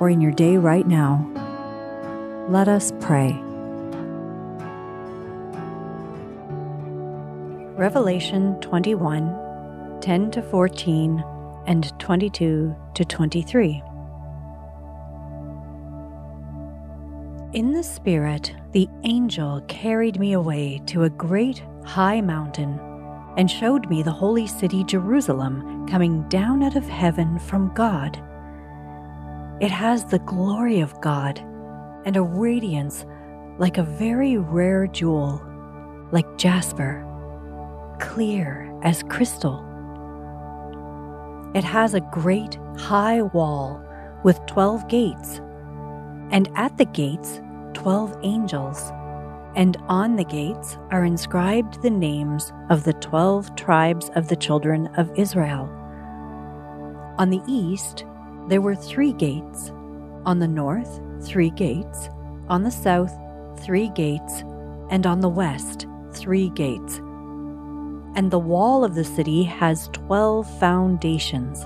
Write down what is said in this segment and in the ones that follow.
or in your day right now, let us pray. Revelation 21 10 to 14 and 22 to 23. In the Spirit, the angel carried me away to a great high mountain and showed me the holy city Jerusalem coming down out of heaven from God. It has the glory of God and a radiance like a very rare jewel, like jasper, clear as crystal. It has a great high wall with twelve gates and at the gates, twelve angels. And on the gates are inscribed the names of the twelve tribes of the children of Israel. On the east, there were three gates. On the north, three gates. On the south, three gates. And on the west, three gates. And the wall of the city has twelve foundations,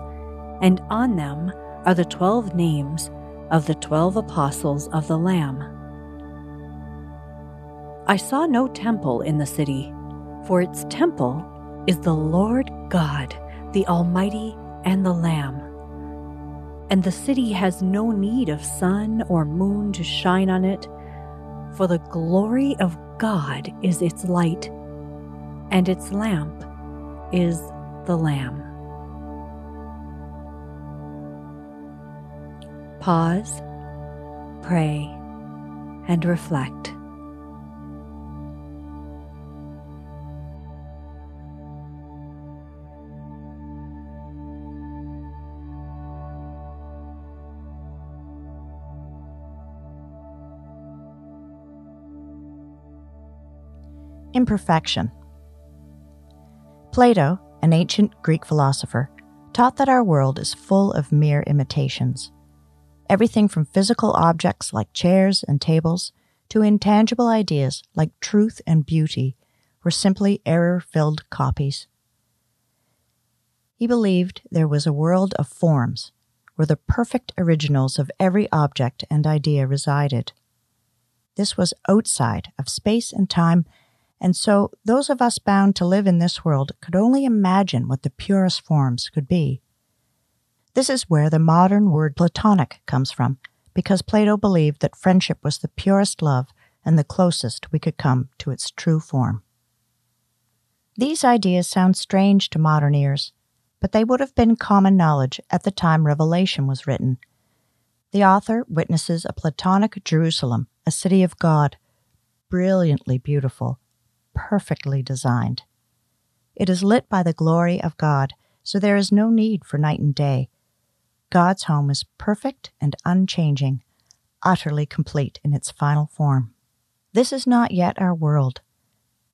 and on them are the twelve names of the twelve apostles of the Lamb. I saw no temple in the city, for its temple is the Lord God, the Almighty, and the Lamb. And the city has no need of sun or moon to shine on it, for the glory of God is its light, and its lamp is the Lamb. Pause, pray, and reflect. Imperfection. Plato, an ancient Greek philosopher, taught that our world is full of mere imitations. Everything from physical objects like chairs and tables to intangible ideas like truth and beauty were simply error filled copies. He believed there was a world of forms where the perfect originals of every object and idea resided. This was outside of space and time, and so those of us bound to live in this world could only imagine what the purest forms could be. This is where the modern word platonic comes from, because Plato believed that friendship was the purest love and the closest we could come to its true form. These ideas sound strange to modern ears, but they would have been common knowledge at the time Revelation was written. The author witnesses a Platonic Jerusalem, a city of God, brilliantly beautiful, perfectly designed. It is lit by the glory of God, so there is no need for night and day, God's home is perfect and unchanging, utterly complete in its final form. This is not yet our world.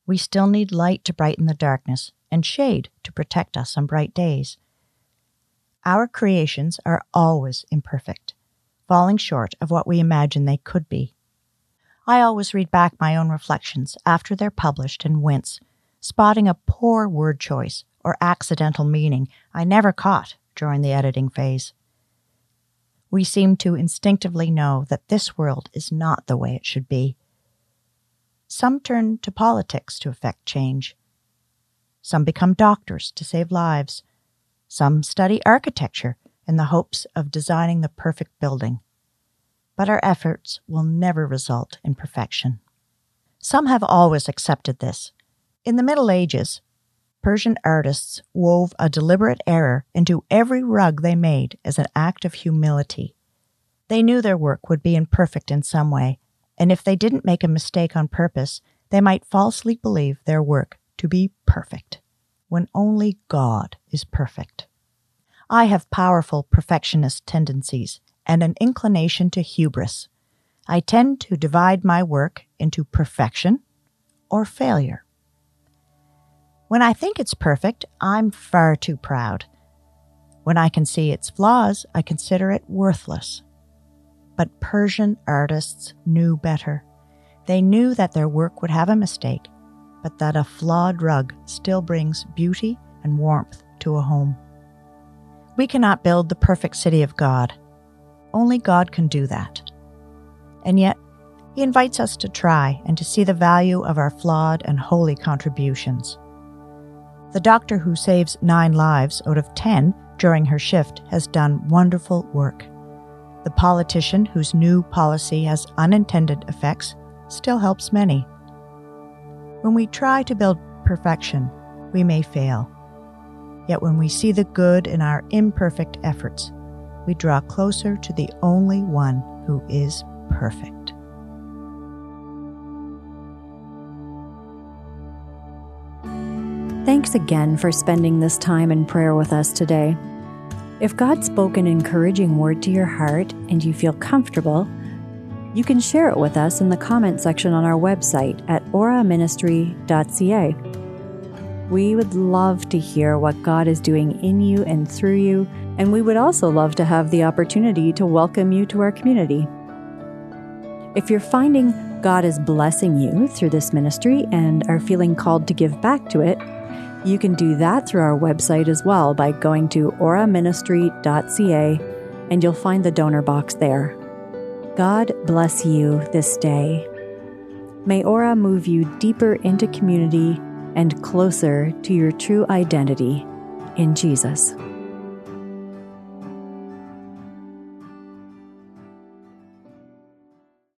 We still need light to brighten the darkness and shade to protect us on bright days. Our creations are always imperfect, falling short of what we imagine they could be. I always read back my own reflections after they're published and wince, spotting a poor word choice or accidental meaning I never caught during the editing phase we seem to instinctively know that this world is not the way it should be. Some turn to politics to effect change. Some become doctors to save lives. Some study architecture in the hopes of designing the perfect building. But our efforts will never result in perfection. Some have always accepted this. In the Middle Ages, Persian artists wove a deliberate error into every rug they made as an act of humility. They knew their work would be imperfect in some way, and if they didn't make a mistake on purpose, they might falsely believe their work to be perfect, when only God is perfect. I have powerful perfectionist tendencies and an inclination to hubris. I tend to divide my work into perfection or failure. When I think it's perfect, I'm far too proud. When I can see its flaws, I consider it worthless. But Persian artists knew better. They knew that their work would have a mistake, but that a flawed rug still brings beauty and warmth to a home. We cannot build the perfect city of God. Only God can do that. And yet, He invites us to try and to see the value of our flawed and holy contributions. The doctor who saves nine lives out of ten during her shift has done wonderful work. The politician whose new policy has unintended effects still helps many. When we try to build perfection, we may fail. Yet when we see the good in our imperfect efforts, we draw closer to the only one who is perfect. Thanks again for spending this time in prayer with us today. If God spoke an encouraging word to your heart and you feel comfortable, you can share it with us in the comment section on our website at oraministry.ca. We would love to hear what God is doing in you and through you, and we would also love to have the opportunity to welcome you to our community. If you're finding God is blessing you through this ministry and are feeling called to give back to it, you can do that through our website as well by going to oraministry.ca and you'll find the donor box there. God bless you this day. May Ora move you deeper into community and closer to your true identity in Jesus.